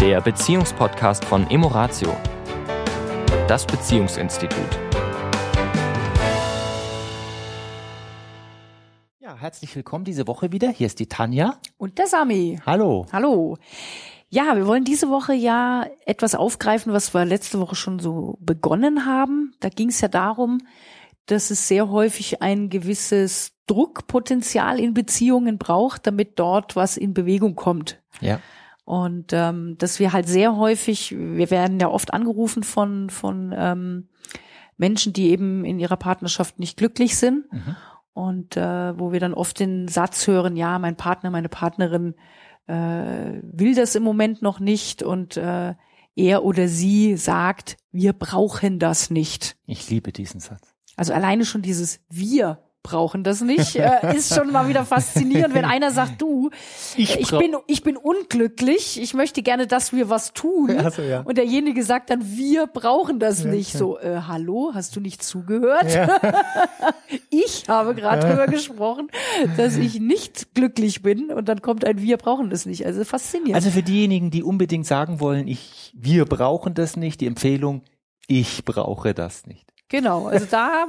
der Beziehungspodcast von Emoratio, das Beziehungsinstitut. Ja, herzlich willkommen diese Woche wieder. Hier ist die Tanja. Und der Sami. Hallo. Hallo. Ja, wir wollen diese Woche ja etwas aufgreifen, was wir letzte Woche schon so begonnen haben. Da ging es ja darum, dass es sehr häufig ein gewisses Druckpotenzial in Beziehungen braucht, damit dort was in Bewegung kommt. Ja. Und ähm, dass wir halt sehr häufig, wir werden ja oft angerufen von, von ähm, Menschen, die eben in ihrer Partnerschaft nicht glücklich sind. Mhm. Und äh, wo wir dann oft den Satz hören, ja, mein Partner, meine Partnerin äh, will das im Moment noch nicht und äh, er oder sie sagt, wir brauchen das nicht. Ich liebe diesen Satz. Also alleine schon dieses wir brauchen das nicht, äh, ist schon mal wieder faszinierend, wenn einer sagt, du, Ich ich, bin, ich bin unglücklich, ich möchte gerne, dass wir was tun. Ach so, ja. Und derjenige sagt dann, wir brauchen das nicht. So, äh, hallo, hast du nicht zugehört? ich habe gerade drüber gesprochen, dass ich nicht glücklich bin und dann kommt ein wir brauchen das nicht. Also faszinierend. Also für diejenigen, die unbedingt sagen wollen, ich, wir brauchen das nicht, die Empfehlung, ich brauche das nicht. Genau, also da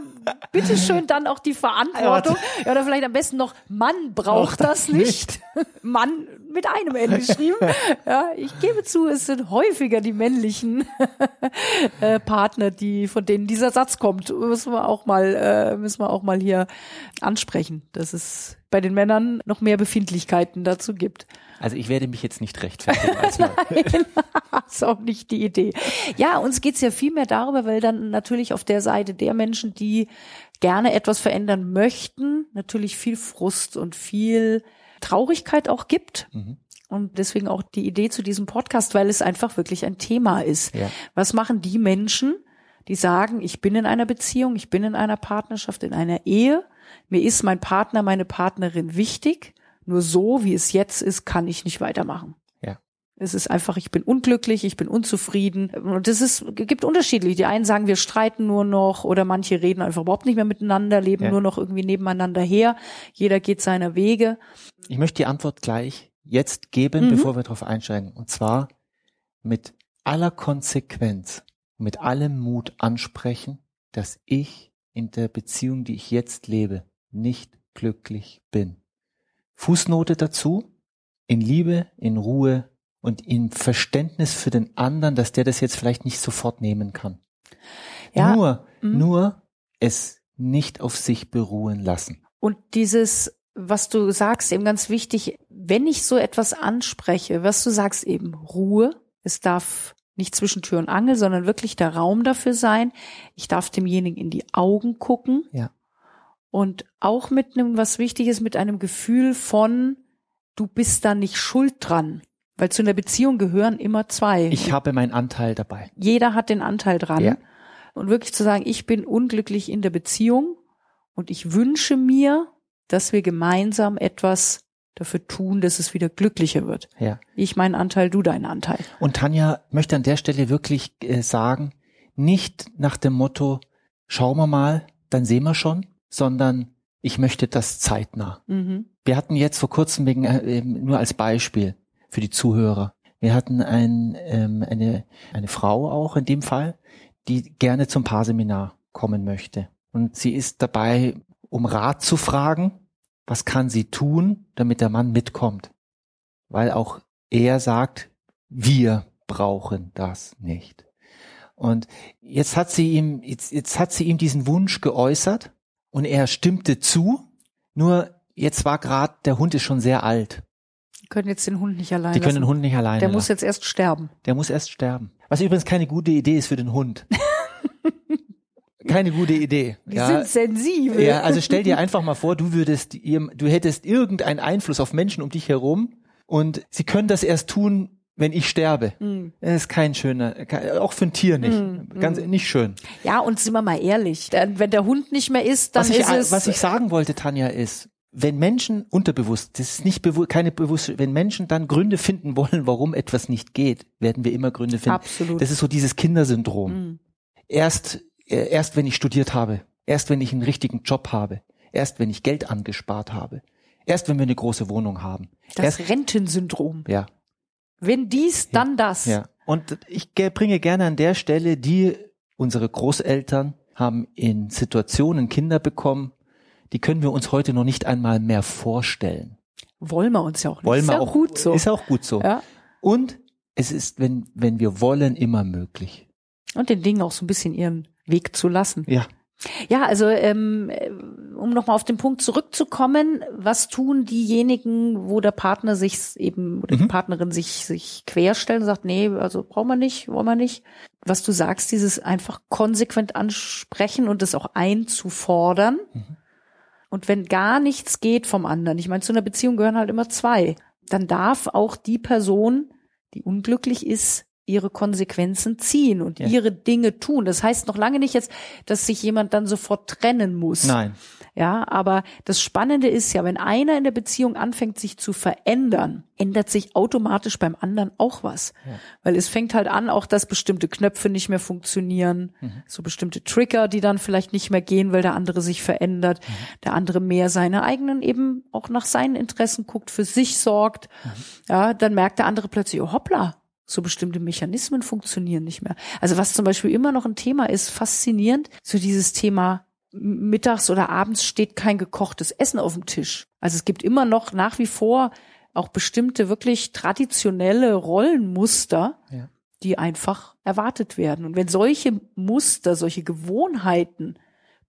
bitteschön dann auch die Verantwortung. Ja, oder vielleicht am besten noch, Mann braucht das nicht. Mann mit einem N geschrieben. Ja, ich gebe zu, es sind häufiger die männlichen äh, Partner, die, von denen dieser Satz kommt. Müssen wir auch mal, äh, müssen wir auch mal hier ansprechen, dass es bei den Männern noch mehr Befindlichkeiten dazu gibt. Also ich werde mich jetzt nicht rechtfertigen als Mann. Ist auch nicht die Idee. Ja, uns geht's ja viel mehr darüber, weil dann natürlich auf der Seite der Menschen, die gerne etwas verändern möchten, natürlich viel Frust und viel Traurigkeit auch gibt. Mhm. Und deswegen auch die Idee zu diesem Podcast, weil es einfach wirklich ein Thema ist. Ja. Was machen die Menschen, die sagen, ich bin in einer Beziehung, ich bin in einer Partnerschaft, in einer Ehe, mir ist mein Partner, meine Partnerin wichtig, nur so, wie es jetzt ist, kann ich nicht weitermachen. Es ist einfach, ich bin unglücklich, ich bin unzufrieden. Und es ist, gibt unterschiedlich. Die einen sagen, wir streiten nur noch oder manche reden einfach überhaupt nicht mehr miteinander, leben Ja. nur noch irgendwie nebeneinander her. Jeder geht seiner Wege. Ich möchte die Antwort gleich jetzt geben, Mhm. bevor wir darauf einsteigen. Und zwar mit aller Konsequenz, mit allem Mut ansprechen, dass ich in der Beziehung, die ich jetzt lebe, nicht glücklich bin. Fußnote dazu, in Liebe, in Ruhe und in Verständnis für den anderen, dass der das jetzt vielleicht nicht sofort nehmen kann. Ja, Nur, mhm. nur es nicht auf sich beruhen lassen. Und dieses, was du sagst, eben ganz wichtig, wenn ich so etwas anspreche, was du sagst eben, Ruhe, es darf nicht zwischen Tür und Angel, sondern wirklich der Raum dafür sein. Ich darf demjenigen in die Augen gucken. Ja. Und auch mit einem, was wichtig ist, mit einem Gefühl von, du bist da nicht schuld dran. Weil zu einer Beziehung gehören immer zwei. Ich habe meinen Anteil dabei. Jeder hat den Anteil dran. Ja. Und wirklich zu sagen, ich bin unglücklich in der Beziehung und ich wünsche mir, dass wir gemeinsam etwas dafür tun, dass es wieder glücklicher wird. Ja. Ich meinen Anteil, du deinen Anteil. Und Tanja möchte an der Stelle wirklich äh, sagen, nicht nach dem Motto, schauen wir mal, dann sehen wir schon, sondern ich möchte das zeitnah. Mhm. Wir hatten jetzt vor kurzem wegen, äh, nur als Beispiel für die Zuhörer, wir hatten ein, ähm, eine, eine Frau auch in dem Fall, die gerne zum Paarseminar kommen möchte. Und sie ist dabei, um Rat zu fragen, was kann sie tun, damit der Mann mitkommt. Weil auch er sagt, wir brauchen das nicht. Und jetzt hat sie ihm, jetzt, jetzt hat sie ihm diesen Wunsch geäußert und er stimmte zu. Nur jetzt war gerade, der Hund ist schon sehr alt. Die können jetzt den Hund nicht allein Die können den lassen. Hund nicht alleine Der muss lassen. jetzt erst sterben. Der muss erst sterben. Was übrigens keine gute Idee ist für den Hund. keine gute Idee. Die ja. sind sensibel. Ja, also stell dir einfach mal vor, du würdest, ihr- du hättest irgendeinen Einfluss auf Menschen um dich herum und sie können das erst tun, wenn ich sterbe. Mhm. Das ist kein schöner, auch für ein Tier nicht. Mhm. Ganz nicht schön. Ja, und sind wir mal ehrlich, wenn der Hund nicht mehr ist, dann Was ich, ist es. was ich sagen wollte, Tanja, ist, wenn Menschen unterbewusst, das ist nicht bewu keine bewusste, wenn Menschen dann Gründe finden wollen, warum etwas nicht geht, werden wir immer Gründe finden. Absolut. Das ist so dieses Kindersyndrom. Mhm. Erst, äh, erst wenn ich studiert habe, erst wenn ich einen richtigen Job habe, erst wenn ich Geld angespart habe, erst wenn wir eine große Wohnung haben. Das erst, Rentensyndrom. ja. Wenn dies, dann das. Ja. Und ich ge- bringe gerne an der Stelle die, unsere Großeltern haben in Situationen Kinder bekommen, die können wir uns heute noch nicht einmal mehr vorstellen. Wollen wir uns ja auch nicht. Wollen ist wir ja auch, gut so. Ist auch gut so. ja. Und es ist, wenn, wenn wir wollen, immer möglich. Und den Dingen auch so ein bisschen ihren Weg zu lassen. Ja. Ja, also ähm, äh, um nochmal auf den Punkt zurückzukommen, was tun diejenigen, wo der Partner sich eben oder die Mhm. Partnerin sich sich querstellen und sagt, nee, also brauchen wir nicht, wollen wir nicht. Was du sagst, dieses einfach konsequent ansprechen und das auch einzufordern. Mhm. Und wenn gar nichts geht vom anderen, ich meine, zu einer Beziehung gehören halt immer zwei, dann darf auch die Person, die unglücklich ist, ihre Konsequenzen ziehen und Ja. ihre Dinge tun. Das heißt noch lange nicht jetzt, dass sich jemand dann sofort trennen muss. Nein. Ja, aber das Spannende ist ja, wenn einer in der Beziehung anfängt, sich zu verändern, ändert sich automatisch beim anderen auch was. Ja. Weil es fängt halt an, auch dass bestimmte Knöpfe nicht mehr funktionieren, so bestimmte Trigger, die dann vielleicht nicht mehr gehen, weil der andere sich verändert, der andere mehr seine eigenen eben auch nach seinen Interessen guckt, für sich sorgt. Ja, dann merkt der andere plötzlich, oh hoppla, so bestimmte Mechanismen funktionieren nicht mehr. Also was zum Beispiel immer noch ein Thema ist, faszinierend, so dieses Thema mittags oder abends steht kein gekochtes Essen auf dem Tisch. Also es gibt immer noch nach wie vor auch bestimmte wirklich traditionelle Rollenmuster, Ja. die einfach erwartet werden. Und wenn solche Muster, solche Gewohnheiten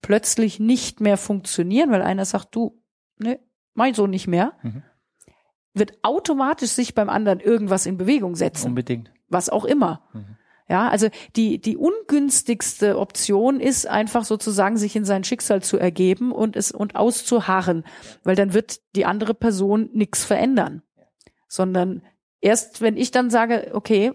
plötzlich nicht mehr funktionieren, weil einer sagt, du, ne, ich so nicht mehr, Mhm. Wird automatisch sich beim anderen irgendwas in Bewegung setzen Unbedingt. was auch immer. Mhm. Ja, also die, die ungünstigste Option ist einfach sozusagen sich in sein Schicksal zu ergeben und es und auszuharren, weil dann wird die andere Person nichts verändern. Sondern erst wenn ich dann sage, okay,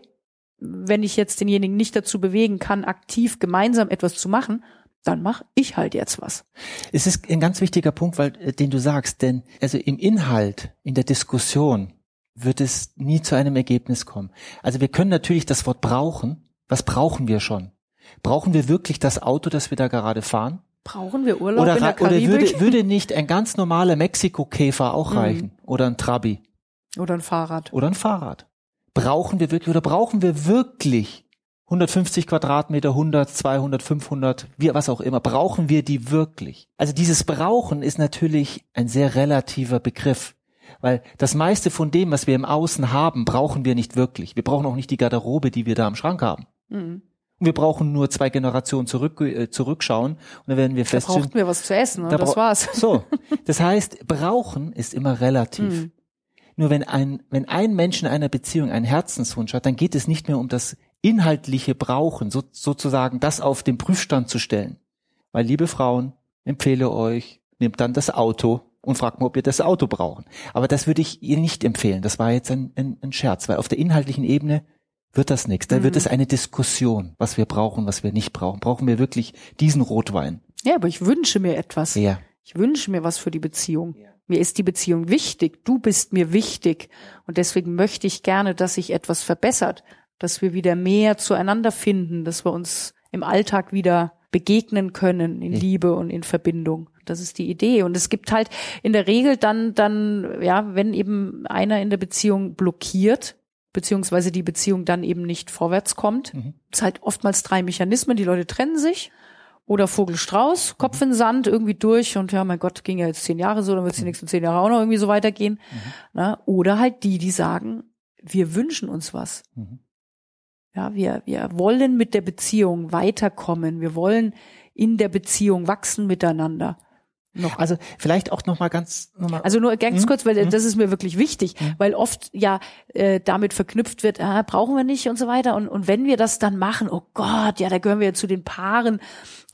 wenn ich jetzt denjenigen nicht dazu bewegen kann, aktiv gemeinsam etwas zu machen, dann mache ich halt jetzt was. Es ist ein ganz wichtiger Punkt, weil, äh, den du sagst, denn also im Inhalt, in der Diskussion wird es nie zu einem Ergebnis kommen. Also wir können natürlich das Wort brauchen. Was brauchen wir schon? Brauchen wir wirklich das Auto, das wir da gerade fahren? Brauchen wir Urlaub Oder, in der ra- oder Karibik würde, würde nicht ein ganz normaler Mexiko-Käfer auch Mhm. reichen? Oder ein Trabi? oder ein Fahrrad? Oder ein Fahrrad? Brauchen wir wirklich oder brauchen wir wirklich 150 Quadratmeter, 100, 200, 500, wie, was auch immer, brauchen wir die wirklich? Also dieses Brauchen ist natürlich ein sehr relativer Begriff, weil das meiste von dem, was wir im Außen haben, brauchen wir nicht wirklich. Wir brauchen auch nicht die Garderobe, die wir da im Schrank haben. Mhm. Und wir brauchen nur zwei Generationen zurück, äh, zurückschauen und dann werden wir Da feststellen, brauchten wir was zu essen und Da das war's. so. Das heißt, brauchen ist immer relativ. Mhm. Nur wenn ein, wenn ein Mensch in einer Beziehung einen Herzenswunsch hat, dann geht es nicht mehr um das inhaltliche Brauchen, so, sozusagen das auf den Prüfstand zu stellen. Weil, liebe Frauen, empfehle euch, nehmt dann das Auto und fragt mal, ob ihr das Auto brauchen. Aber das würde ich ihr nicht empfehlen. Das war jetzt ein, ein, ein Scherz, weil auf der inhaltlichen Ebene wird das nichts. Da wird Mhm. es eine Diskussion, was wir brauchen, was wir nicht brauchen. Brauchen wir wirklich diesen Rotwein? Ja, aber ich wünsche mir etwas. Ja. Ich wünsche mir was für die Beziehung. Mir ist die Beziehung wichtig. Du bist mir wichtig. Und deswegen möchte ich gerne, dass sich etwas verbessert, dass wir wieder mehr zueinander finden, dass wir uns im Alltag wieder begegnen können in Ja. Liebe und in Verbindung. Das ist die Idee. Und es gibt halt in der Regel dann, dann, ja, wenn eben einer in der Beziehung blockiert, beziehungsweise die Beziehung dann eben nicht vorwärts kommt, Mhm. es halt oftmals drei Mechanismen. Die Leute trennen sich oder Vogelstrauß, Kopf in Sand, irgendwie durch und ja, mein Gott, ging ja jetzt zehn Jahre so, dann wird es die nächsten zehn Jahre auch noch irgendwie so weitergehen. Na, oder halt die, die sagen, wir wünschen uns was. Mhm. Ja, wir, wir wollen mit der Beziehung weiterkommen. Wir wollen in der Beziehung wachsen miteinander. Noch Also vielleicht auch noch mal ganz noch mal, also nur ganz Mhm. kurz, weil Mhm. das ist mir wirklich wichtig, weil oft ja äh, damit verknüpft wird, ah, brauchen wir nicht und so weiter. Und, und wenn wir das dann machen, oh Gott, ja, da gehören wir ja zu den Paaren,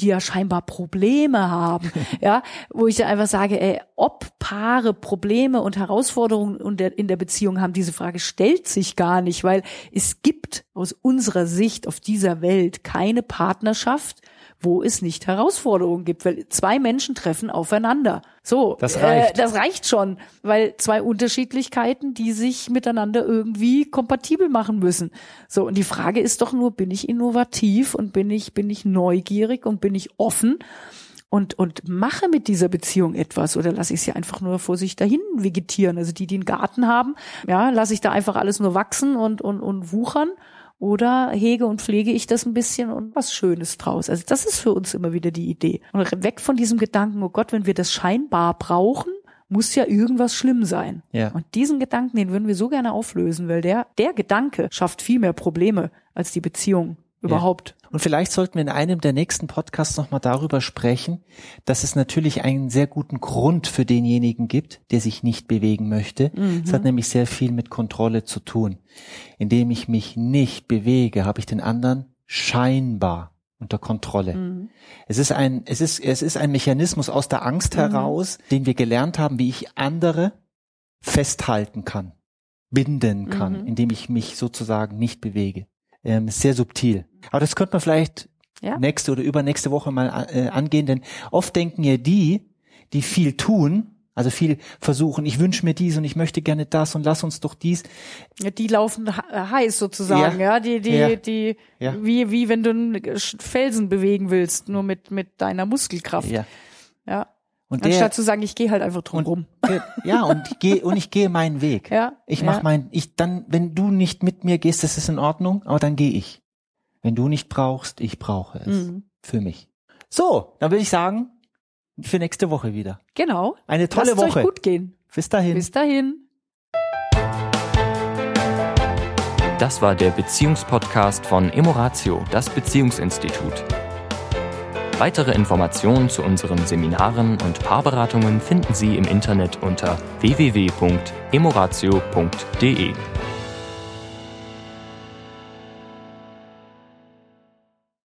die ja scheinbar Probleme haben. ja, wo ich dann einfach sage, ey, ob Paare Probleme und Herausforderungen in der, in der Beziehung haben, diese Frage stellt sich gar nicht, weil es gibt aus unserer Sicht auf dieser Welt keine Partnerschaft, wo es nicht Herausforderungen gibt, weil zwei Menschen treffen aufeinander. So, Das reicht. Äh, das reicht schon, weil zwei Unterschiedlichkeiten, die sich miteinander irgendwie kompatibel machen müssen. So, und die Frage ist doch nur, bin ich innovativ und bin ich, bin ich neugierig und bin ich offen? und, und mache mit dieser Beziehung etwas oder lasse ich sie einfach nur vor sich dahin vegetieren. Also die, die einen Garten haben, ja, lasse ich da einfach alles nur wachsen und, und, und wuchern oder hege und pflege ich das ein bisschen und was Schönes draus. Also das ist für uns immer wieder die Idee. Und weg von diesem Gedanken, oh Gott, wenn wir das scheinbar brauchen, muss ja irgendwas schlimm sein. Ja. Und diesen Gedanken, den würden wir so gerne auflösen, weil der, der Gedanke schafft viel mehr Probleme als die Beziehung überhaupt. Und vielleicht sollten wir in einem der nächsten Podcasts nochmal darüber sprechen, dass es natürlich einen sehr guten Grund für denjenigen gibt, der sich nicht bewegen möchte. Es hat nämlich sehr viel mit Kontrolle zu tun. Indem ich mich nicht bewege, habe ich den anderen scheinbar unter Kontrolle. Es ist ein, es ist, es ist ein Mechanismus aus der Angst heraus, den wir gelernt haben, wie ich andere festhalten kann, binden kann, indem ich mich sozusagen nicht bewege. Ähm, sehr subtil. Aber das könnte man vielleicht Ja. nächste oder übernächste Woche mal äh, angehen, denn oft denken ja die, die viel tun, also viel versuchen, ich wünsche mir dies und ich möchte gerne das und lass uns doch dies. Ja, die laufen he- heiß sozusagen, ja, Ja. die, die, Ja. die, wie, wie wenn du einen Felsen bewegen willst, nur mit, mit deiner Muskelkraft. Ja. ja. Und der, Anstatt zu sagen, ich gehe halt einfach drum und, rum. ja, und ich gehe und ich gehe meinen Weg. Ja. Ich ja. mach mein, ich dann, wenn du nicht mit mir gehst, das ist in Ordnung, aber dann gehe ich. Wenn du nicht brauchst, ich brauche es. Mhm. Für mich. So, dann würde ich sagen, für nächste Woche wieder. Genau. Eine tolle Lasst Woche. euch gut gehen. Bis dahin. Bis dahin. Das war der Beziehungspodcast von Emoratio, das Beziehungsinstitut. Weitere Informationen zu unseren Seminaren und Paarberatungen finden Sie im Internet unter www.emoratio.de.